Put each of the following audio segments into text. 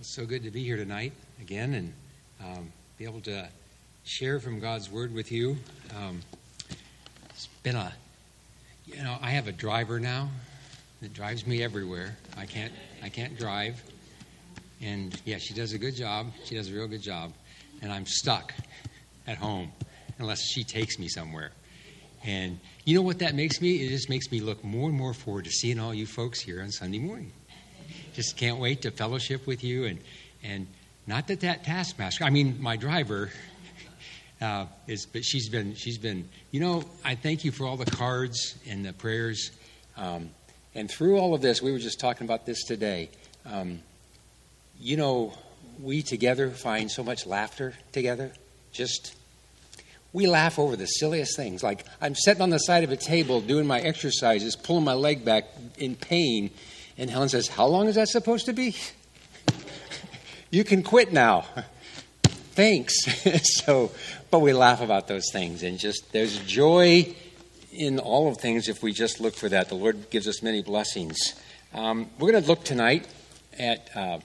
It's so good to be here tonight again and um, be able to share from God's Word with you. Um, it's been a, you know, I have a driver now that drives me everywhere. I can't, I can't drive, and yeah, she does a good job. She does a real good job, and I'm stuck at home unless she takes me somewhere. And you know what that makes me? It just makes me look more and more forward to seeing all you folks here on Sunday morning just can't wait to fellowship with you. And, and not that that taskmaster, I mean, my driver, uh, is, but she's been, she's been, you know, I thank you for all the cards and the prayers. Um, and through all of this, we were just talking about this today. Um, you know, we together find so much laughter together. Just, we laugh over the silliest things. Like, I'm sitting on the side of a table doing my exercises, pulling my leg back in pain, and Helen says, How long is that supposed to be? you can quit now. Thanks. so, but we laugh about those things and just there's joy in all of things if we just look for that. The Lord gives us many blessings. Um, we're going to look tonight at uh,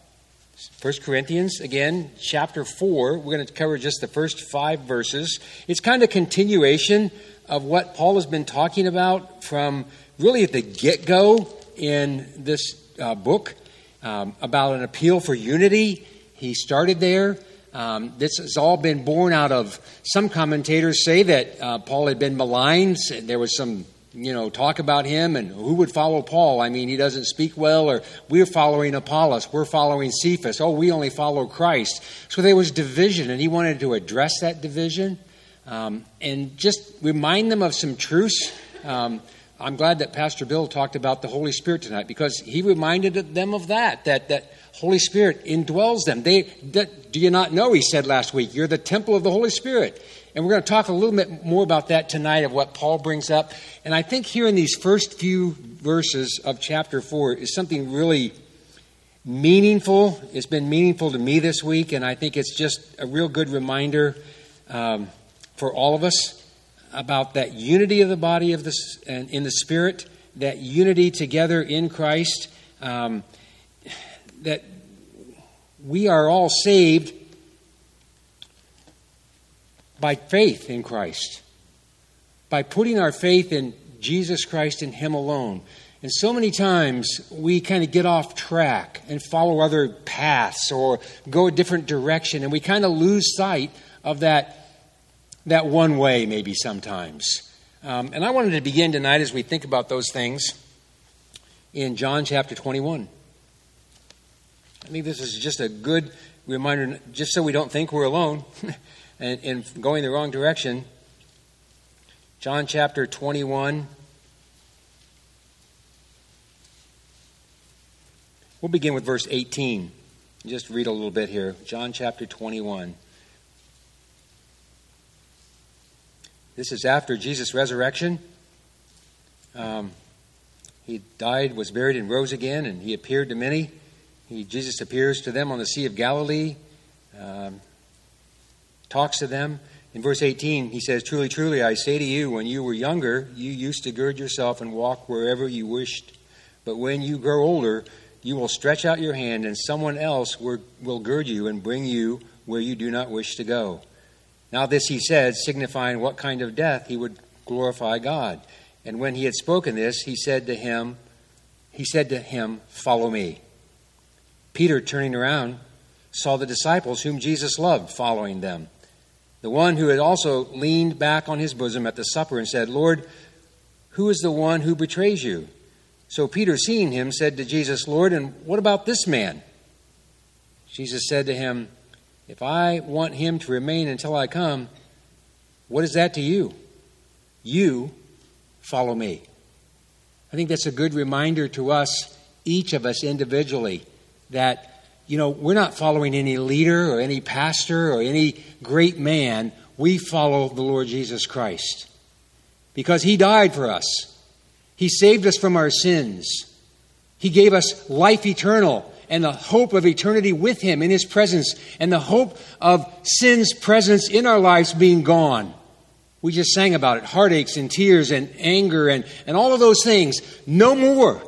1 Corinthians, again, chapter 4. We're going to cover just the first five verses. It's kind of continuation of what Paul has been talking about from really at the get go in this uh, book um, about an appeal for unity. He started there. Um, this has all been born out of some commentators say that uh, Paul had been maligned. There was some, you know, talk about him and who would follow Paul. I mean, he doesn't speak well, or we're following Apollos, we're following Cephas. Oh, we only follow Christ. So there was division, and he wanted to address that division um, and just remind them of some truths. Um, I'm glad that Pastor Bill talked about the Holy Spirit tonight because he reminded them of that, that, that Holy Spirit indwells them. They, that, do you not know, he said last week, you're the temple of the Holy Spirit. And we're going to talk a little bit more about that tonight of what Paul brings up. And I think here in these first few verses of chapter 4 is something really meaningful. It's been meaningful to me this week, and I think it's just a real good reminder um, for all of us about that unity of the body of this and in the spirit, that unity together in Christ, um, that we are all saved by faith in Christ, by putting our faith in Jesus Christ and Him alone. And so many times we kind of get off track and follow other paths or go a different direction, and we kind of lose sight of that that one way, maybe sometimes. Um, and I wanted to begin tonight as we think about those things in John chapter 21. I think this is just a good reminder, just so we don't think we're alone and, and going the wrong direction. John chapter 21. We'll begin with verse 18. Just read a little bit here. John chapter 21. This is after Jesus' resurrection. Um, he died, was buried, and rose again, and he appeared to many. He, Jesus appears to them on the Sea of Galilee, um, talks to them. In verse 18, he says, Truly, truly, I say to you, when you were younger, you used to gird yourself and walk wherever you wished. But when you grow older, you will stretch out your hand, and someone else will gird you and bring you where you do not wish to go. Now, this he said, signifying what kind of death he would glorify God. And when he had spoken this, he said to him, he said to him, Follow me. Peter, turning around, saw the disciples whom Jesus loved following them. The one who had also leaned back on his bosom at the supper and said, Lord, who is the one who betrays you? So Peter, seeing him, said to Jesus, Lord, and what about this man? Jesus said to him, if I want him to remain until I come, what is that to you? You follow me. I think that's a good reminder to us, each of us individually, that, you know, we're not following any leader or any pastor or any great man. We follow the Lord Jesus Christ because he died for us. He saved us from our sins. He gave us life eternal and the hope of eternity with Him in His presence and the hope of sin's presence in our lives being gone. We just sang about it heartaches and tears and anger and, and all of those things. No more.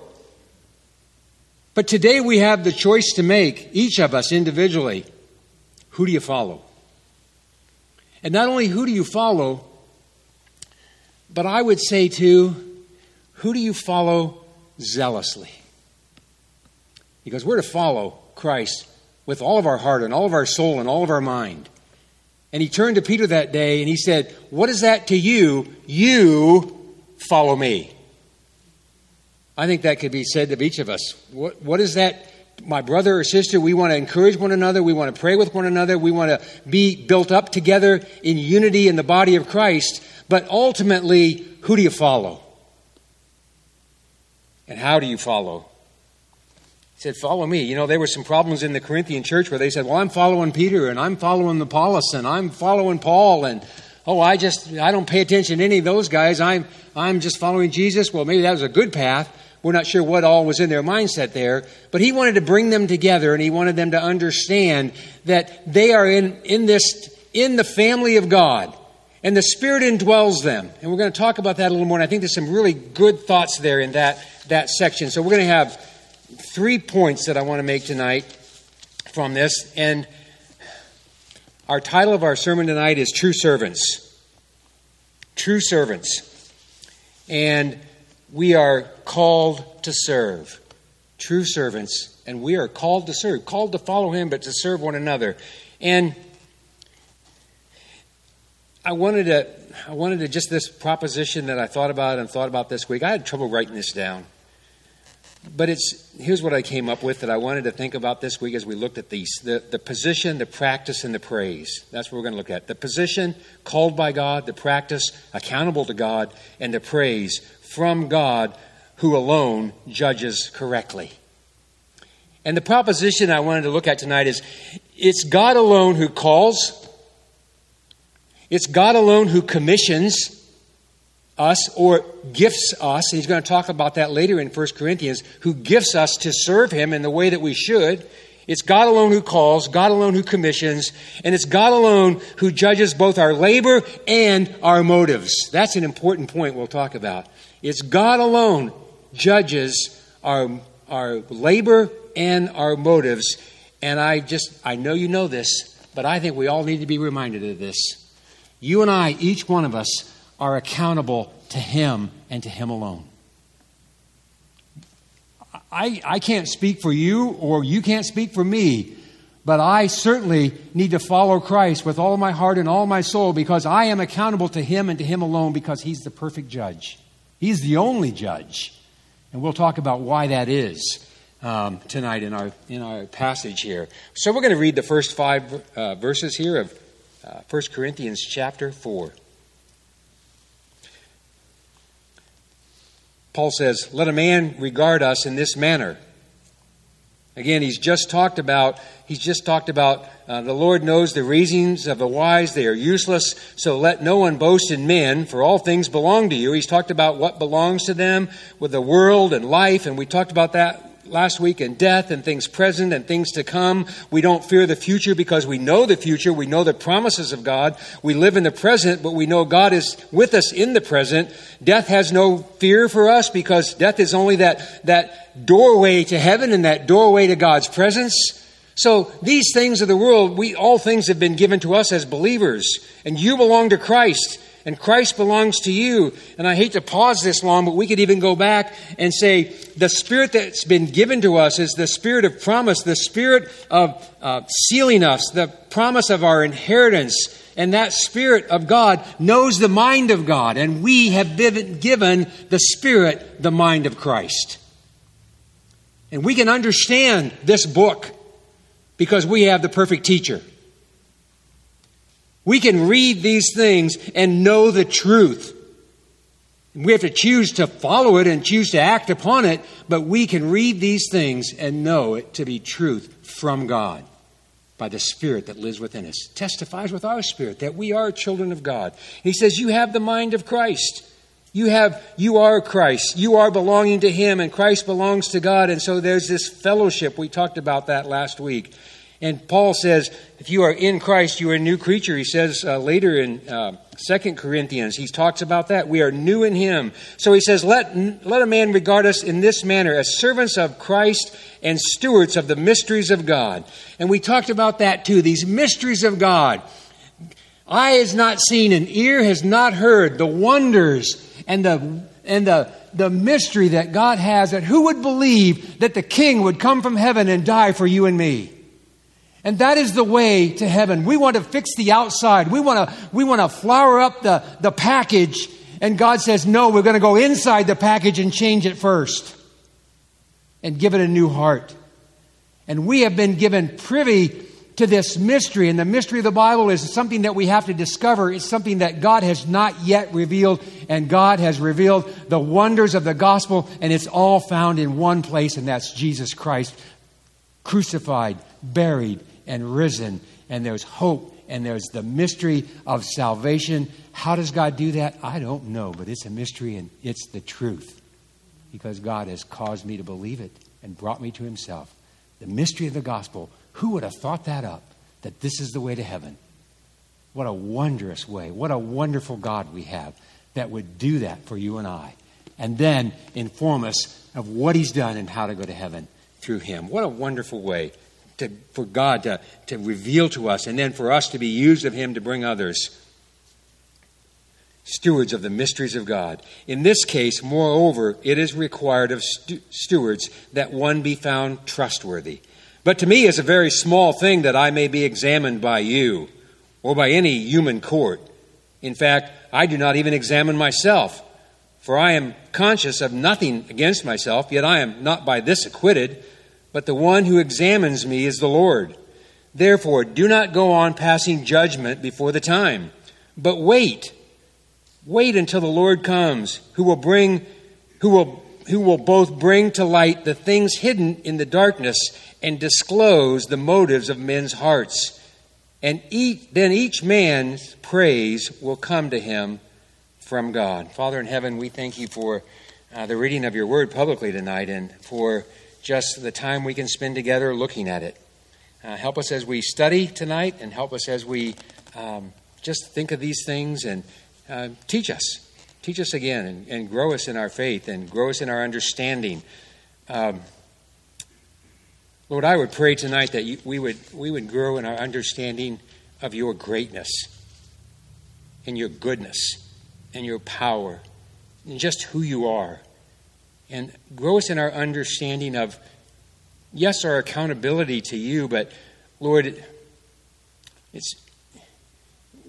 But today we have the choice to make, each of us individually. Who do you follow? And not only who do you follow, but I would say too, who do you follow zealously? Because we're to follow Christ with all of our heart and all of our soul and all of our mind. And he turned to Peter that day and he said, What is that to you? You follow me. I think that could be said of each of us. What, what is that, my brother or sister? We want to encourage one another. We want to pray with one another. We want to be built up together in unity in the body of Christ. But ultimately, who do you follow? And how do you follow? He said, Follow me. You know, there were some problems in the Corinthian church where they said, Well, I'm following Peter and I'm following Apollos and I'm following Paul and oh, I just I don't pay attention to any of those guys. I'm I'm just following Jesus. Well, maybe that was a good path. We're not sure what all was in their mindset there, but he wanted to bring them together and he wanted them to understand that they are in, in this in the family of God and the Spirit indwells them. And we're going to talk about that a little more. And I think there's some really good thoughts there in that, that section. So we're going to have three points that I want to make tonight from this. And our title of our sermon tonight is True Servants. True Servants. And we are called to serve. True servants. And we are called to serve, called to follow Him, but to serve one another. And I wanted to, I wanted to just this proposition that I thought about and thought about this week. I had trouble writing this down. But it's here's what I came up with that I wanted to think about this week as we looked at these the, the position, the practice, and the praise. That's what we're going to look at. The position called by God, the practice accountable to God, and the praise from God who alone judges correctly. And the proposition I wanted to look at tonight is it's God alone who calls, it's God alone who commissions, us or gifts us. He's going to talk about that later in 1 Corinthians, who gifts us to serve him in the way that we should. It's God alone who calls, God alone who commissions, and it's God alone who judges both our labor and our motives. That's an important point we'll talk about. It's God alone judges our, our labor and our motives. And I just, I know you know this, but I think we all need to be reminded of this. You and I, each one of us, are accountable to Him and to Him alone. I, I can't speak for you, or you can't speak for me, but I certainly need to follow Christ with all my heart and all my soul because I am accountable to Him and to Him alone because He's the perfect judge. He's the only judge. And we'll talk about why that is um, tonight in our, in our passage here. So we're going to read the first five uh, verses here of uh, 1 Corinthians chapter 4. Paul says, Let a man regard us in this manner. Again, he's just talked about, he's just talked about uh, the Lord knows the reasons of the wise, they are useless, so let no one boast in men, for all things belong to you. He's talked about what belongs to them with the world and life, and we talked about that last week in death and things present and things to come. We don't fear the future because we know the future. We know the promises of God. We live in the present, but we know God is with us in the present. Death has no fear for us because death is only that, that doorway to heaven and that doorway to God's presence. So these things of the world, we all things have been given to us as believers, and you belong to Christ and Christ belongs to you. And I hate to pause this long, but we could even go back and say the spirit that's been given to us is the spirit of promise, the spirit of uh, sealing us, the promise of our inheritance. And that spirit of God knows the mind of God, and we have been given the spirit, the mind of Christ. And we can understand this book because we have the perfect teacher. We can read these things and know the truth. We have to choose to follow it and choose to act upon it, but we can read these things and know it to be truth from God by the Spirit that lives within us. Testifies with our spirit that we are children of God. He says, You have the mind of Christ. You have you are Christ. You are belonging to him and Christ belongs to God and so there's this fellowship. We talked about that last week. And Paul says, if you are in Christ, you are a new creature. He says uh, later in uh, 2 Corinthians, he talks about that. We are new in him. So he says, let, let a man regard us in this manner as servants of Christ and stewards of the mysteries of God. And we talked about that too, these mysteries of God. Eye has not seen and ear has not heard the wonders and the, and the, the mystery that God has that who would believe that the king would come from heaven and die for you and me? And that is the way to heaven. We want to fix the outside. We want to, we want to flower up the, the package. And God says, no, we're going to go inside the package and change it first and give it a new heart. And we have been given privy to this mystery. And the mystery of the Bible is something that we have to discover. It's something that God has not yet revealed. And God has revealed the wonders of the gospel. And it's all found in one place, and that's Jesus Christ crucified, buried, and risen, and there's hope, and there's the mystery of salvation. How does God do that? I don't know, but it's a mystery, and it's the truth because God has caused me to believe it and brought me to Himself. The mystery of the gospel. Who would have thought that up? That this is the way to heaven. What a wondrous way. What a wonderful God we have that would do that for you and I. And then inform us of what He's done and how to go to heaven through Him. What a wonderful way to, for God to, to reveal to us, and then for us to be used of Him to bring others. Stewards of the mysteries of God. In this case, moreover, it is required of stu- stewards that one be found trustworthy. But to me, it's a very small thing that I may be examined by you or by any human court. In fact, I do not even examine myself, for I am conscious of nothing against myself, yet I am not by this acquitted but the one who examines me is the Lord. Therefore, do not go on passing judgment before the time, but wait. Wait until the Lord comes, who will bring who will who will both bring to light the things hidden in the darkness and disclose the motives of men's hearts. And each, then each man's praise will come to him from God. Father in heaven, we thank you for uh, the reading of your word publicly tonight and for just the time we can spend together looking at it. Uh, help us as we study tonight and help us as we um, just think of these things and uh, teach us. Teach us again and, and, grow us in our faith and grow us in our understanding. Um, Lord, I would pray tonight that you, we, would, we would grow in our understanding of your greatness and your goodness and your power and just who you are and grow us in our understanding of, yes, our accountability to you, but Lord, it's,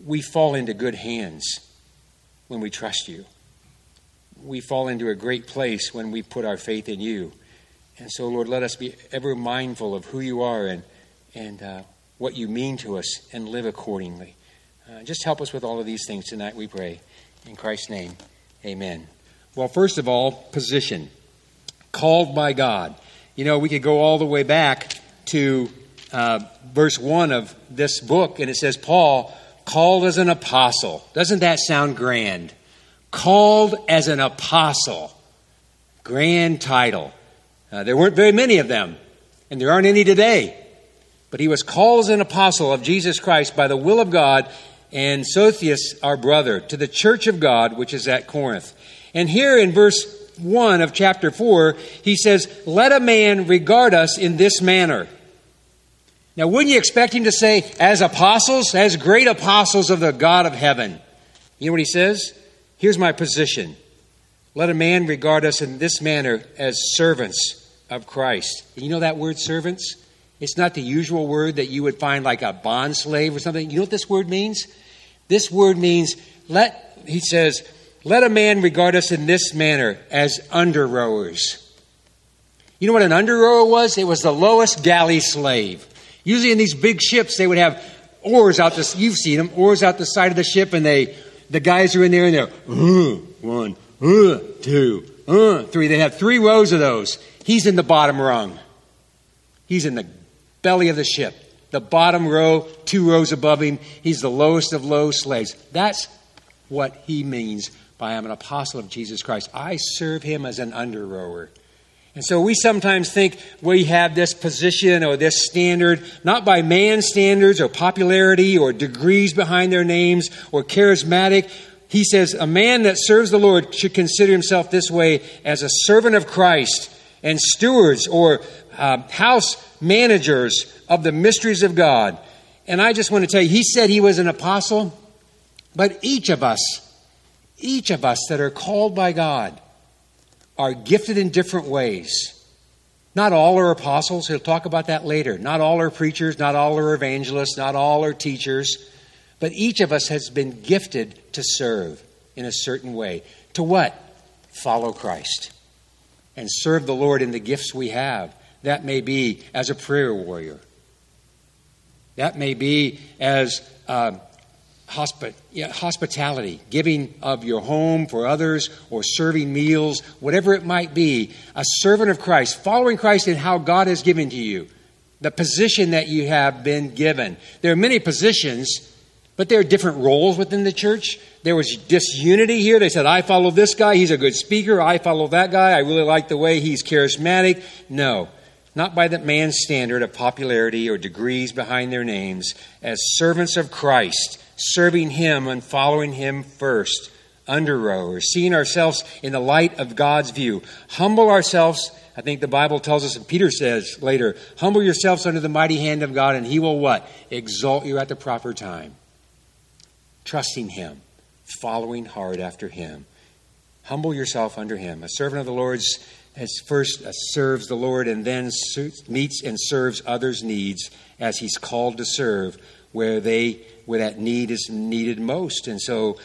we fall into good hands when we trust you. We fall into a great place when we put our faith in you. And so, Lord, let us be ever mindful of who you are and, and uh, what you mean to us and live accordingly. Uh, just help us with all of these things tonight, we pray. In Christ's name, amen. Well, first of all, position. Called by God. You know, we could go all the way back to uh, verse 1 of this book, and it says, Paul, called as an apostle. Doesn't that sound grand? Called as an apostle. Grand title. Uh, there weren't very many of them, and there aren't any today. But he was called as an apostle of Jesus Christ by the will of God and Sosthenes, our brother, to the church of God which is at Corinth. And here in verse 1 of chapter 4, he says, Let a man regard us in this manner. Now, wouldn't you expect him to say, as apostles, as great apostles of the God of heaven? You know what he says? Here's my position. Let a man regard us in this manner as servants of Christ. You know that word servants? It's not the usual word that you would find like a bond slave or something. You know what this word means? This word means let, he says, let a man regard us in this manner as under rowers. You know what an under rower was? It was the lowest galley slave. Usually in these big ships, they would have oars out the, you've seen them, oars out the side of the ship, and they, the guys are in there and they're, uh, one, uh, two, uh, three. They have three rows of those. He's in the bottom rung. He's in the belly of the ship. The bottom row, two rows above him. He's the lowest of low slaves. That's what he means by I'm an apostle of Jesus Christ. I serve him as an under rower. And so we sometimes think we have this position or this standard, not by man's standards or popularity or degrees behind their names or charismatic. He says, A man that serves the Lord should consider himself this way as a servant of Christ and stewards or uh, house managers of the mysteries of God. And I just want to tell you, he said he was an apostle, but each of us, each of us that are called by God, are gifted in different ways. Not all are apostles. He'll talk about that later. Not all are preachers. Not all are evangelists. Not all are teachers. But each of us has been gifted to serve in a certain way. To what? Follow Christ and serve the Lord in the gifts we have. That may be as a prayer warrior. That may be as uh, hospi- yeah, hospitality, giving of your home for others, or serving meals, whatever it might be, a servant of Christ, following Christ in how God has given to you, the position that you have been given. There are many positions, but there are different roles within the church. There was disunity here. They said, I follow this guy, he's a good speaker. I follow that guy, I really like the way he's charismatic. No not by the man's standard of popularity or degrees behind their names, as servants of Christ, serving Him and following Him first, under rowers, seeing ourselves in the light of God's view. Humble ourselves. I think the Bible tells us, and Peter says later, humble yourselves under the mighty hand of God, and He will what? Exalt you at the proper time. Trusting Him, following hard after Him. Humble yourself under Him. A servant of the Lord's as first uh, serves the Lord and then meets and serves others' needs as he's called to serve where they where that need is needed most. And so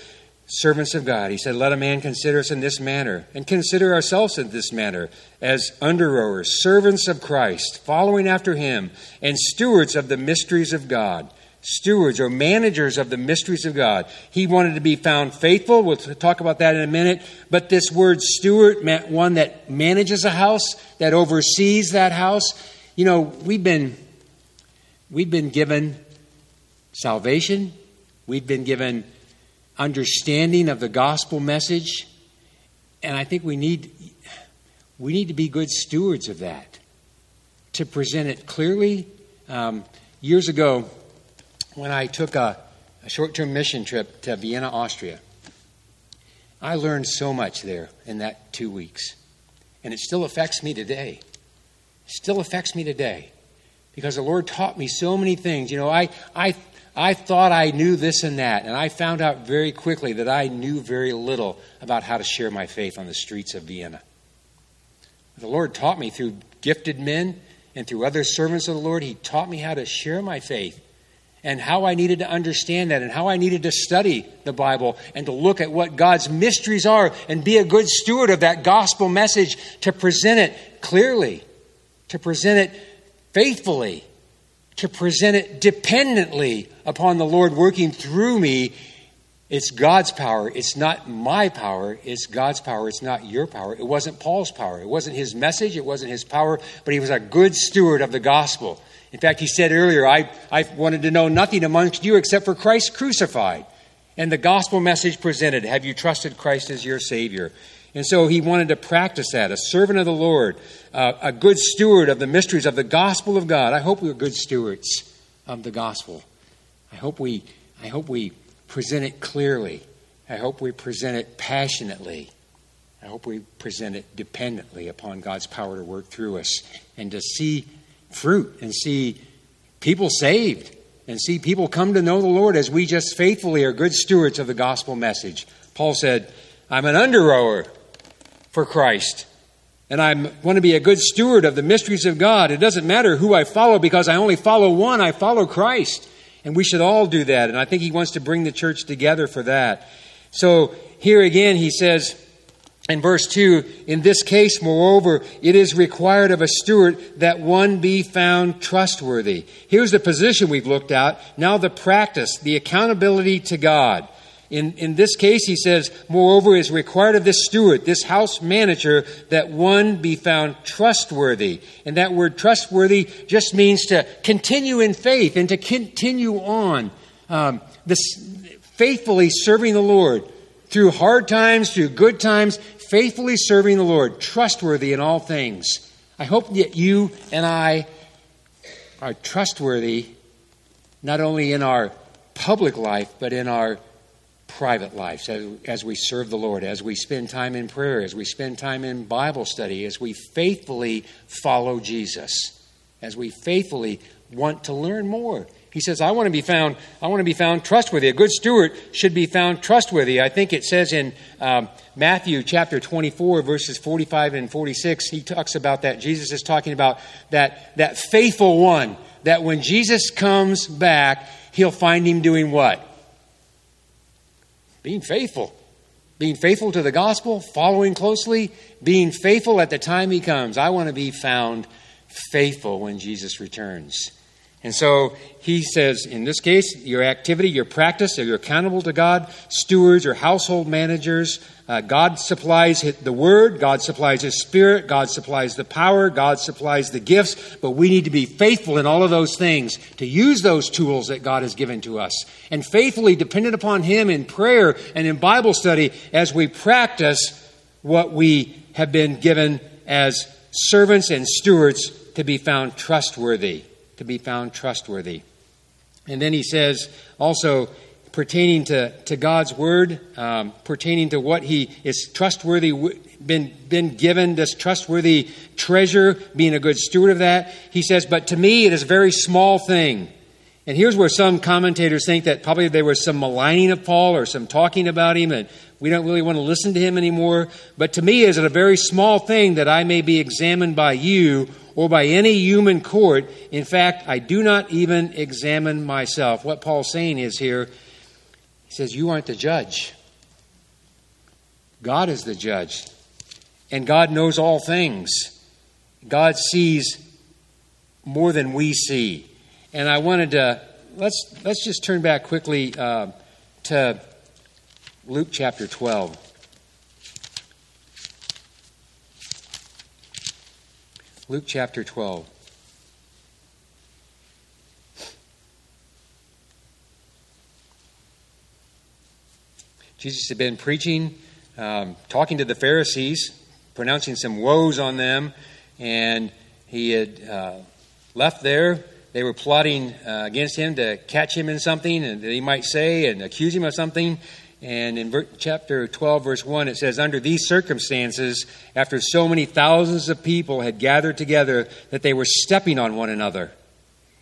servants of God, he said, let a man consider us in this manner and consider ourselves in this manner as under rowers, servants of Christ, following after him, and stewards of the mysteries of God stewards or managers of the mysteries of God. He wanted to be found faithful. We'll talk about that in a minute. But this word steward meant one that manages a house, that oversees that house. You know, we've been we've been given salvation. We've been given understanding of the gospel message. And I think we need we need to be good stewards of that. To present it clearly. Um, years ago, when I took a, a short term mission trip to Vienna, Austria. I learned so much there in that two weeks. And it still affects me today. It still affects me today. Because the Lord taught me so many things. You know, I, I, I thought I knew this and that, and I found out very quickly that I knew very little about how to share my faith on the streets of Vienna. The Lord taught me through gifted men and through other servants of the Lord, He taught me how to share my faith and how I needed to understand that and how I needed to study the Bible and to look at what God's mysteries are and be a good steward of that gospel message to present it clearly, to present it faithfully, to present it dependently upon the Lord working through me. It's God's power. It's not my power. It's God's power. It's not your power. It wasn't Paul's power. It wasn't his message. It wasn't his power, but he was a good steward of the gospel. In fact, he said earlier, I, I wanted to know nothing amongst you except for Christ crucified and the gospel message presented. Have you trusted Christ as your Savior? And so he wanted to practice that. A servant of the Lord, uh, a good steward of the mysteries of the gospel of God. I hope we're good stewards of the gospel. I hope we, I hope we present it clearly. I hope we present it passionately. I hope we present it dependently upon God's power to work through us and to see fruit and see people saved and see people come to know the Lord as we just faithfully are good stewards of the gospel message. Paul said, I'm an under rower for Christ. And I want to be a good steward of the mysteries of God. It doesn't matter who I follow because I only follow one. I follow Christ. And we should all do that. And I think he wants to bring the church together for that. So here again, he says, in verse 2, in this case, moreover, it is required of a steward that one be found trustworthy. Here's the position we've looked at. Now the practice, the accountability to God. In, in this case, he says, moreover, is required of this steward, this house manager, that one be found trustworthy. And that word trustworthy just means to continue in faith and to continue on, um, this, faithfully serving the Lord through hard times, through good times, faithfully serving the Lord, trustworthy in all things. I hope that you and I are trustworthy not only in our public life, but in our private lives as, we serve the Lord, as we spend time in prayer, as we spend time in Bible study, as we faithfully follow Jesus, as we faithfully want to learn more. He says, I want to be found, I want to be found trustworthy. A good steward should be found trustworthy. I think it says in um, Matthew chapter 24, verses 45 and 46, he talks about that. Jesus is talking about that, that faithful one, that when Jesus comes back, he'll find him doing what? Being faithful. Being faithful to the gospel, following closely, being faithful at the time he comes. I want to be found faithful when Jesus returns. And so he says, in this case, your activity, your practice, are you're accountable to God, stewards or household managers. Uh, God supplies the word, God supplies his spirit, God supplies the power, God supplies the gifts, but we need to be faithful in all of those things to use those tools that God has given to us and faithfully dependent upon him in prayer and in Bible study as we practice what we have been given as servants and stewards to be found trustworthy to be found trustworthy. And then he says also, pertaining to, to God's word, um, pertaining to what he is trustworthy, been, been given this trustworthy treasure, being a good steward of that. He says, But to me, it is a very small thing. And here's where some commentators think that probably there was some maligning of Paul or some talking about him, and we don't really want to listen to him anymore. But to me, is it a very small thing that I may be examined by you or by any human court. In fact, I do not even examine myself. What Paul's saying is here, he says, You aren't the judge. God is the judge. And God knows all things. God sees more than we see. And I wanted to let's let's just turn back quickly uh, to Luke chapter 12. Luke chapter 12. Jesus had been preaching, um, talking to the Pharisees, pronouncing some woes on them, and he had uh, left there. They were plotting uh, against him to catch him in something and that he might say and accuse him of something. And in chapter 12, verse 1, it says, Under these circumstances, after so many thousands of people had gathered together that they were stepping on one another,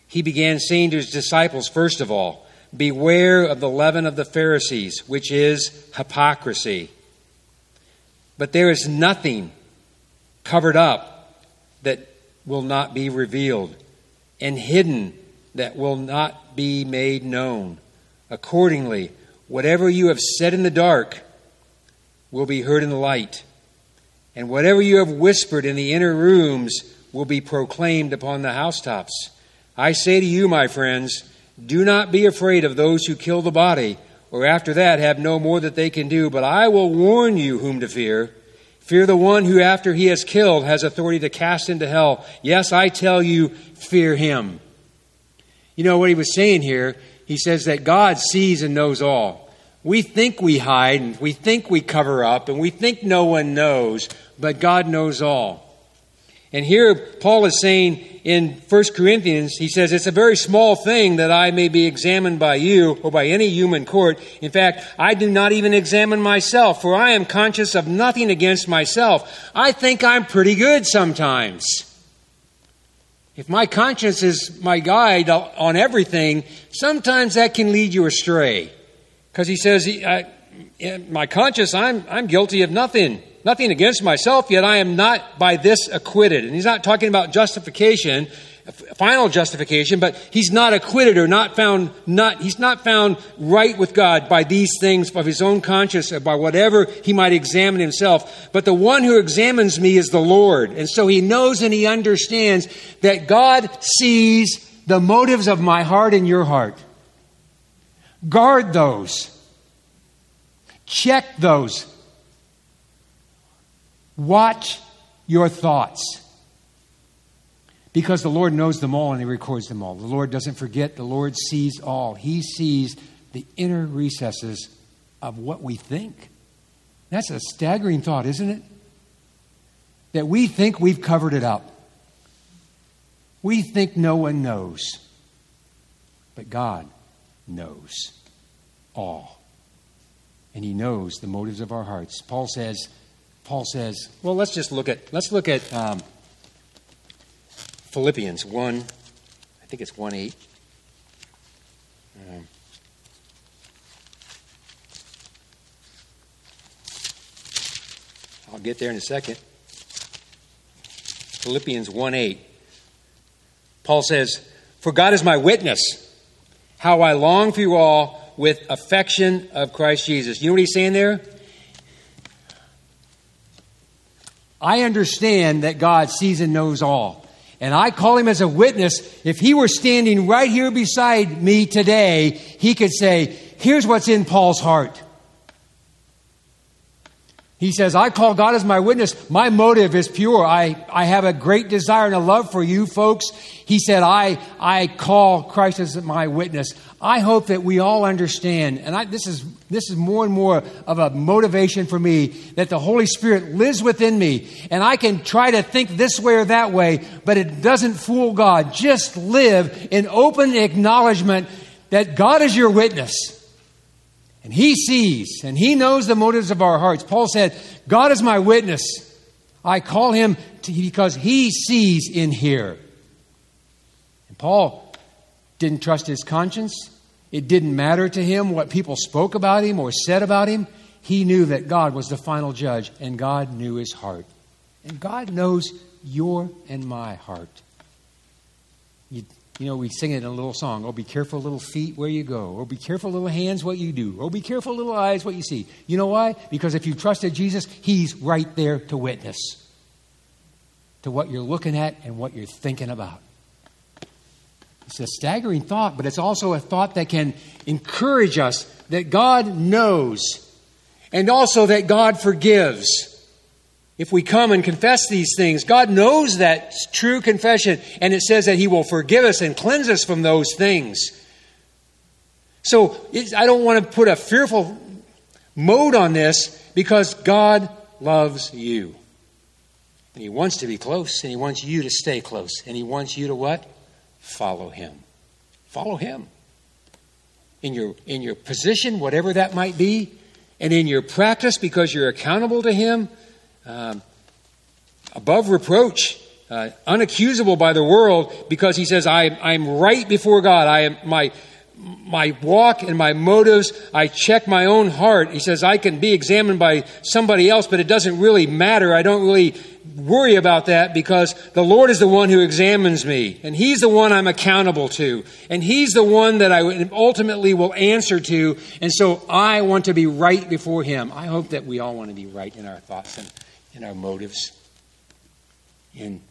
he began saying to his disciples, first of all, Beware of the leaven of the Pharisees, which is hypocrisy. But there is nothing covered up that will not be revealed, and hidden that will not be made known. Accordingly, Whatever you have said in the dark will be heard in the light, and whatever you have whispered in the inner rooms will be proclaimed upon the housetops. I say to you, my friends, do not be afraid of those who kill the body, or after that have no more that they can do, but I will warn you whom to fear. Fear the one who, after he has killed, has authority to cast into hell. Yes, I tell you, fear him. You know what he was saying here he says that God sees and knows all. We think we hide and we think we cover up and we think no one knows, but God knows all. And here Paul is saying in 1 Corinthians, he says, It's a very small thing that I may be examined by you or by any human court. In fact, I do not even examine myself, for I am conscious of nothing against myself. I think I'm pretty good sometimes. If my conscience is my guide on everything, sometimes that can lead you astray. Because he says, I, My conscience, I'm, I'm guilty of nothing, nothing against myself, yet I am not by this acquitted. And he's not talking about justification final justification, but he's not acquitted or not found not he's not found right with God by these things of his own conscience or by whatever he might examine himself. But the one who examines me is the Lord. And so he knows and he understands that God sees the motives of my heart and your heart. Guard those. Check those. Watch your thoughts. Because the Lord knows them all and He records them all. The Lord doesn't forget, the Lord sees all. He sees the inner recesses of what we think. That's a staggering thought, isn't it? That we think we've covered it up. We think no one knows. But God knows all. And he knows the motives of our hearts. Paul says, Paul says, well, let's just look at let's look at um, Philippians one, I think it's one eight. Um, I'll get there in a second. Philippians 1 8. Paul says, For God is my witness, how I long for you all with affection of Christ Jesus. You know what he's saying there? I understand that God sees and knows all. And I call him as a witness. If he were standing right here beside me today, he could say, Here's what's in Paul's heart. He says, I call God as my witness. My motive is pure. I, I have a great desire and a love for you folks. He said, I, I call Christ as my witness. I hope that we all understand, and I, this, is, this is more and more of a motivation for me, that the Holy Spirit lives within me. And I can try to think this way or that way, but it doesn't fool God. Just live in open acknowledgement that God is your witness. And he sees and he knows the motives of our hearts. Paul said, God is my witness. I call him because he sees in here. And Paul didn't trust his conscience. It didn't matter to him what people spoke about him or said about him. He knew that God was the final judge and God knew his heart. And God knows your and my heart. You you know, we sing it in a little song. Oh, be careful, little feet, where you go. Oh, be careful, little hands, what you do. Oh, be careful, little eyes, what you see. You know why? Because if you trusted Jesus, He's right there to witness to what you're looking at and what you're thinking about. It's a staggering thought, but it's also a thought that can encourage us that God knows and also that God forgives if we come and confess these things, God knows that true confession, and it says that He will forgive us and cleanse us from those things. So I don't want to put a fearful mode on this because God loves you. And He wants to be close, and He wants you to stay close, and He wants you to what? Follow Him. Follow Him. In your, in your position, whatever that might be, and in your practice because you're accountable to Him um, above reproach, uh, unaccusable by the world, because he says, I, I'm right before God. I am my my walk and my motives, I check my own heart. He says, I can be examined by somebody else, but it doesn't really matter. I don't really worry about that because the Lord is the one who examines me, and He's the one I'm accountable to, and He's the one that I ultimately will answer to, and so I want to be right before Him. I hope that we all want to be right in our thoughts and in our motives. And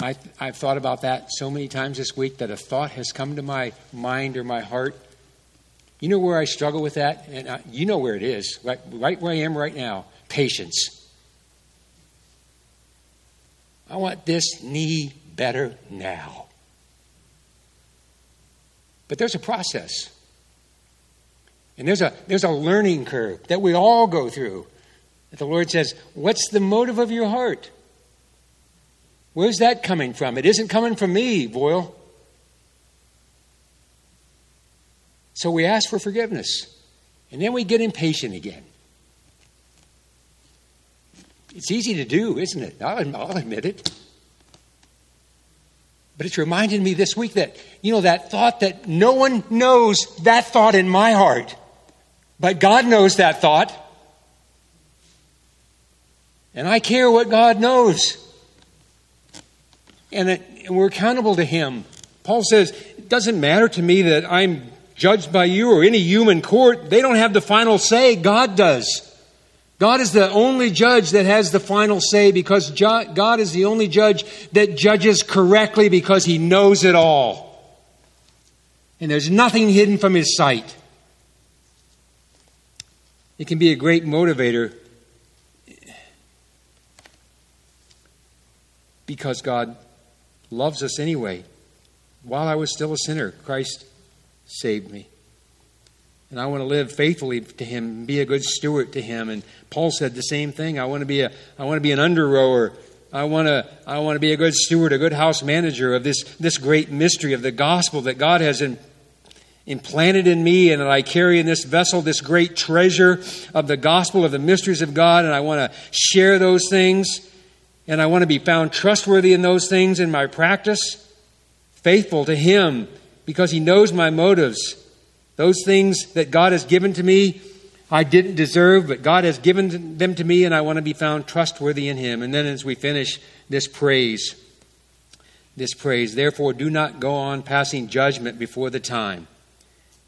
I, I've thought about that so many times this week that a thought has come to my mind or my heart. You know where I struggle with that? And I, you know where it is, right, right where I am right now patience. I want this knee better now. But there's a process. And there's a, there's a learning curve that we all go through. That the Lord says, What's the motive of your heart? Where's that coming from? It isn't coming from me, Boyle. So we ask for forgiveness. And then we get impatient again. It's easy to do, isn't it? I'll, I'll admit it. But it's reminded me this week that, you know, that thought that no one knows that thought in my heart, but God knows that thought. And I care what God knows. And, it, and we're accountable to Him. Paul says, It doesn't matter to me that I'm judged by you or any human court. They don't have the final say. God does. God is the only judge that has the final say because God is the only judge that judges correctly because He knows it all. And there's nothing hidden from His sight. It can be a great motivator because God loves us anyway. While I was still a sinner, Christ saved me. And I want to live faithfully to him, be a good steward to him. And Paul said the same thing. I want to be a I want to be an under rower. I want to I want to be a good steward, a good house manager of this this great mystery of the gospel that God has in, implanted in me and that I carry in this vessel this great treasure of the gospel of the mysteries of God and I want to share those things and I want to be found trustworthy in those things in my practice, faithful to him because he knows my motives. Those things that God has given to me, I didn't deserve, but God has given them to me, and I want to be found trustworthy in Him. And then as we finish this praise, this praise, therefore do not go on passing judgment before the time.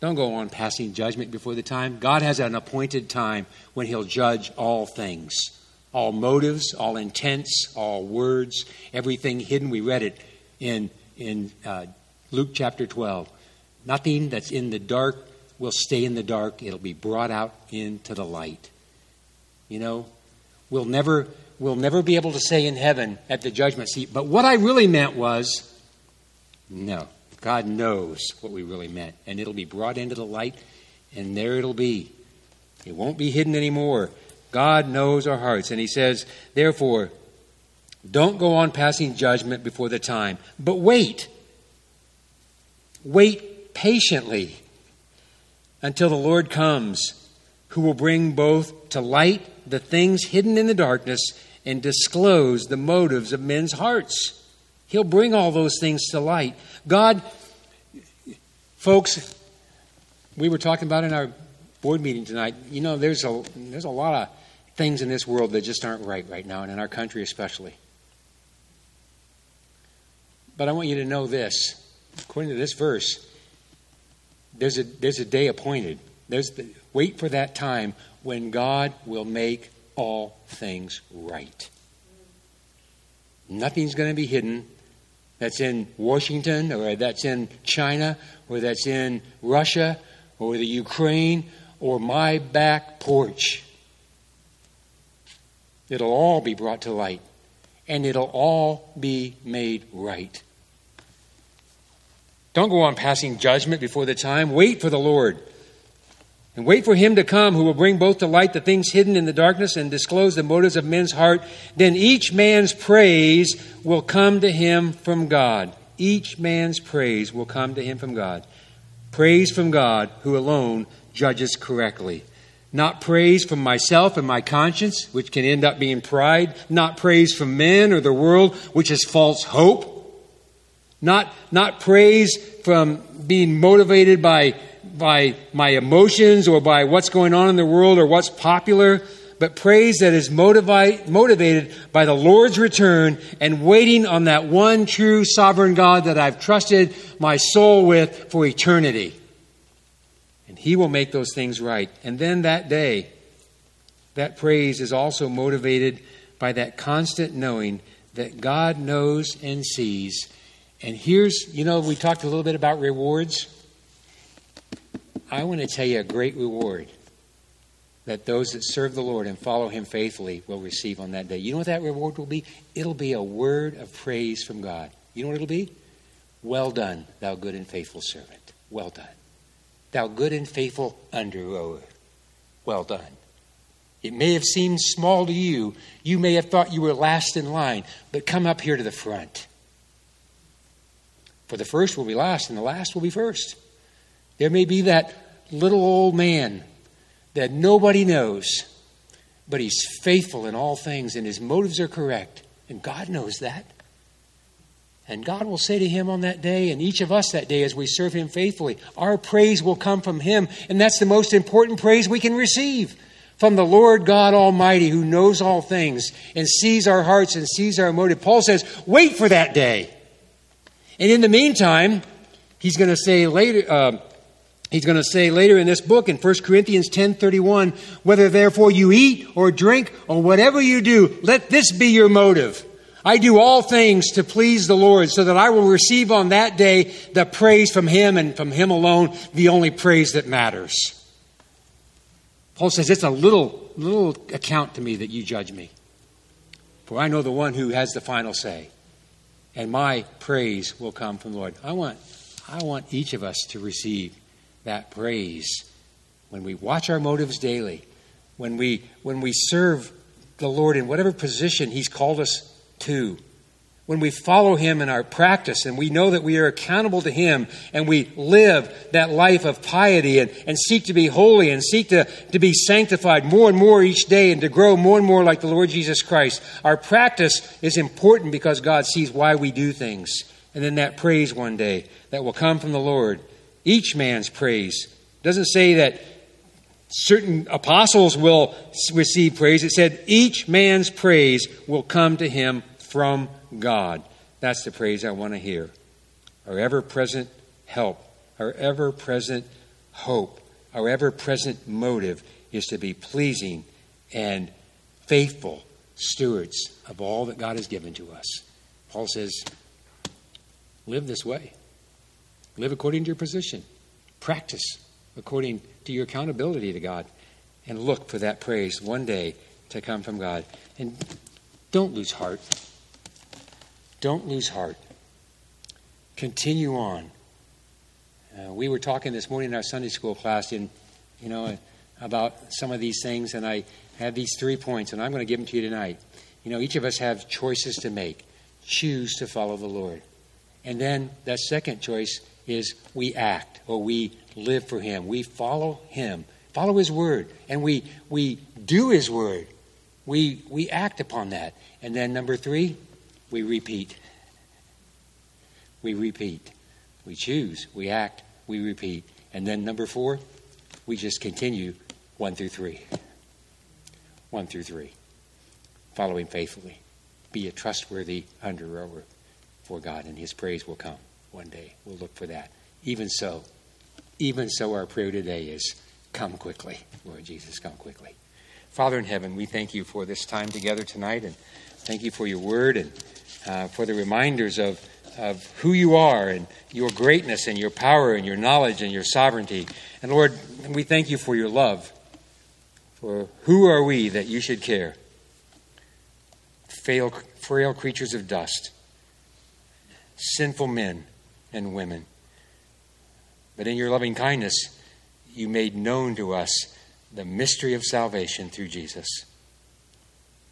Don't go on passing judgment before the time. God has an appointed time when He'll judge all things all motives, all intents, all words, everything hidden. We read it in, in uh, Luke chapter 12. Nothing that's in the dark will stay in the dark, it'll be brought out into the light. You know, we'll never we'll never be able to say in heaven at the judgment seat, but what I really meant was no. God knows what we really meant, and it'll be brought into the light, and there it'll be. It won't be hidden anymore. God knows our hearts, and He says, therefore, don't go on passing judgment before the time, but wait. Wait patiently until the Lord comes, who will bring both to light the things hidden in the darkness and disclose the motives of men's hearts. He'll bring all those things to light. God, folks, we were talking about in our board meeting tonight. You know, there's a there's a lot of things in this world that just aren't right right now, and in our country especially. But I want you to know this according to this verse, there's a, there's a day appointed. There's the, wait for that time when God will make all things right. Nothing's going to be hidden that's in Washington or that's in China or that's in Russia or the Ukraine or my back porch. It'll all be brought to light and it'll all be made right. Don't go on passing judgment before the time. Wait for the Lord. And wait for him to come who will bring both to light the things hidden in the darkness and disclose the motives of men's heart. Then each man's praise will come to him from God. Each man's praise will come to him from God. Praise from God who alone judges correctly. Not praise from myself and my conscience, which can end up being pride. Not praise from men or the world, which is false hope. Not, not praise from being motivated by, by my emotions or by what's going on in the world or what's popular, but praise that is motivate, motivated by the Lord's return and waiting on that one true sovereign God that I've trusted my soul with for eternity. He will make those things right. And then that day, that praise is also motivated by that constant knowing that God knows and sees and here's, you know, we talked a little bit about rewards. I want to tell you a great reward that those that serve the Lord and follow Him faithfully will receive on that day. You know what that reward will be? It'll be a word of praise from God. You know what it'll be? Well done, thou good and faithful servant. Well done. Thou good and faithful under rower. Well done. It may have seemed small to you. You may have thought you were last in line, but come up here to the front. For the first will be last, and the last will be first. There may be that little old man that nobody knows, but he's faithful in all things, and his motives are correct, and God knows that. And God will say to him on that day, and each of us that day as we serve him faithfully, our praise will come from him. And that's the most important praise we can receive from the Lord God Almighty who knows all things and sees our hearts and sees our motive. Paul says, wait for that day. And in the meantime, he's going to say later, uh, he's going to say later in this book in 1 Corinthians 10:31, whether therefore you eat or drink or whatever you do, let this be your motive. I do all things to please the Lord so that I will receive on that day the praise from him and from him alone, the only praise that matters. Paul says it's a little little account to me that you judge me. For I know the one who has the final say and my praise will come from the Lord. I want, I want each of us to receive that praise when we watch our motives daily, when we, when we serve the Lord in whatever position He's called us to, when we follow Him in our practice and we know that we are accountable to Him and we live that life of piety and, and seek to be holy and seek to, to be sanctified more and more each day and to grow more and more like the Lord Jesus Christ. Our practice is important because God sees why we do things. And then that praise one day that will come from the Lord. Each man's praise. Doesn't say that certain apostles will receive praise. It said each man's praise will come to him from God. That's the praise I want to hear. Our ever present help, our ever present hope, our ever present motive is to be pleasing and faithful stewards of all that God has given to us. Paul says, live this way. Live according to your position. Practice according to your accountability to God. And look for that praise one day to come from God. And don't lose heart. Don't lose heart. Continue on. Uh, we were talking this morning in our Sunday school class, in, you know, about some of these things, and I have these three points, and I'm going to give them to you tonight. You know, each of us have choices to make. Choose to follow the Lord. And then that second choice is we act or we live for Him. We follow Him, follow His Word, and we, we do His Word. We, we act upon that. And then number three, we repeat. We repeat. We choose, we act, we repeat. And then number four, we just continue one through three. One through three. Following faithfully. Be a trustworthy under for God, and His praise will come one day. We'll look for that. Even so, even so, our prayer today is come quickly, Lord Jesus, come quickly. Father in heaven, we thank you for this time together tonight, and thank you for your word and uh, for the reminders of, of who you are and your greatness and your power and your knowledge and your sovereignty. And Lord, we thank you for your love. For who are we that you should care? Fail, frail creatures of dust, sinful men and women. But in your loving kindness, you made known to us the mystery of salvation through Jesus.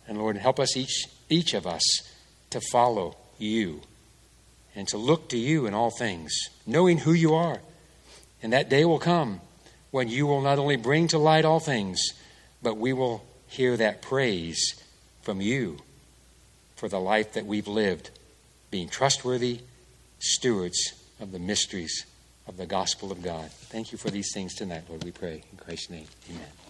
And Lord, help us each, each of us to follow you and to look to you in all things, knowing who you are. And that day will come when you will not only bring to light all things, but we will hear that praise from you for the life that we've lived, being trustworthy stewards of the mysteries of the gospel of God. Thank you for these things tonight, Lord, we pray. In Christ's name, amen.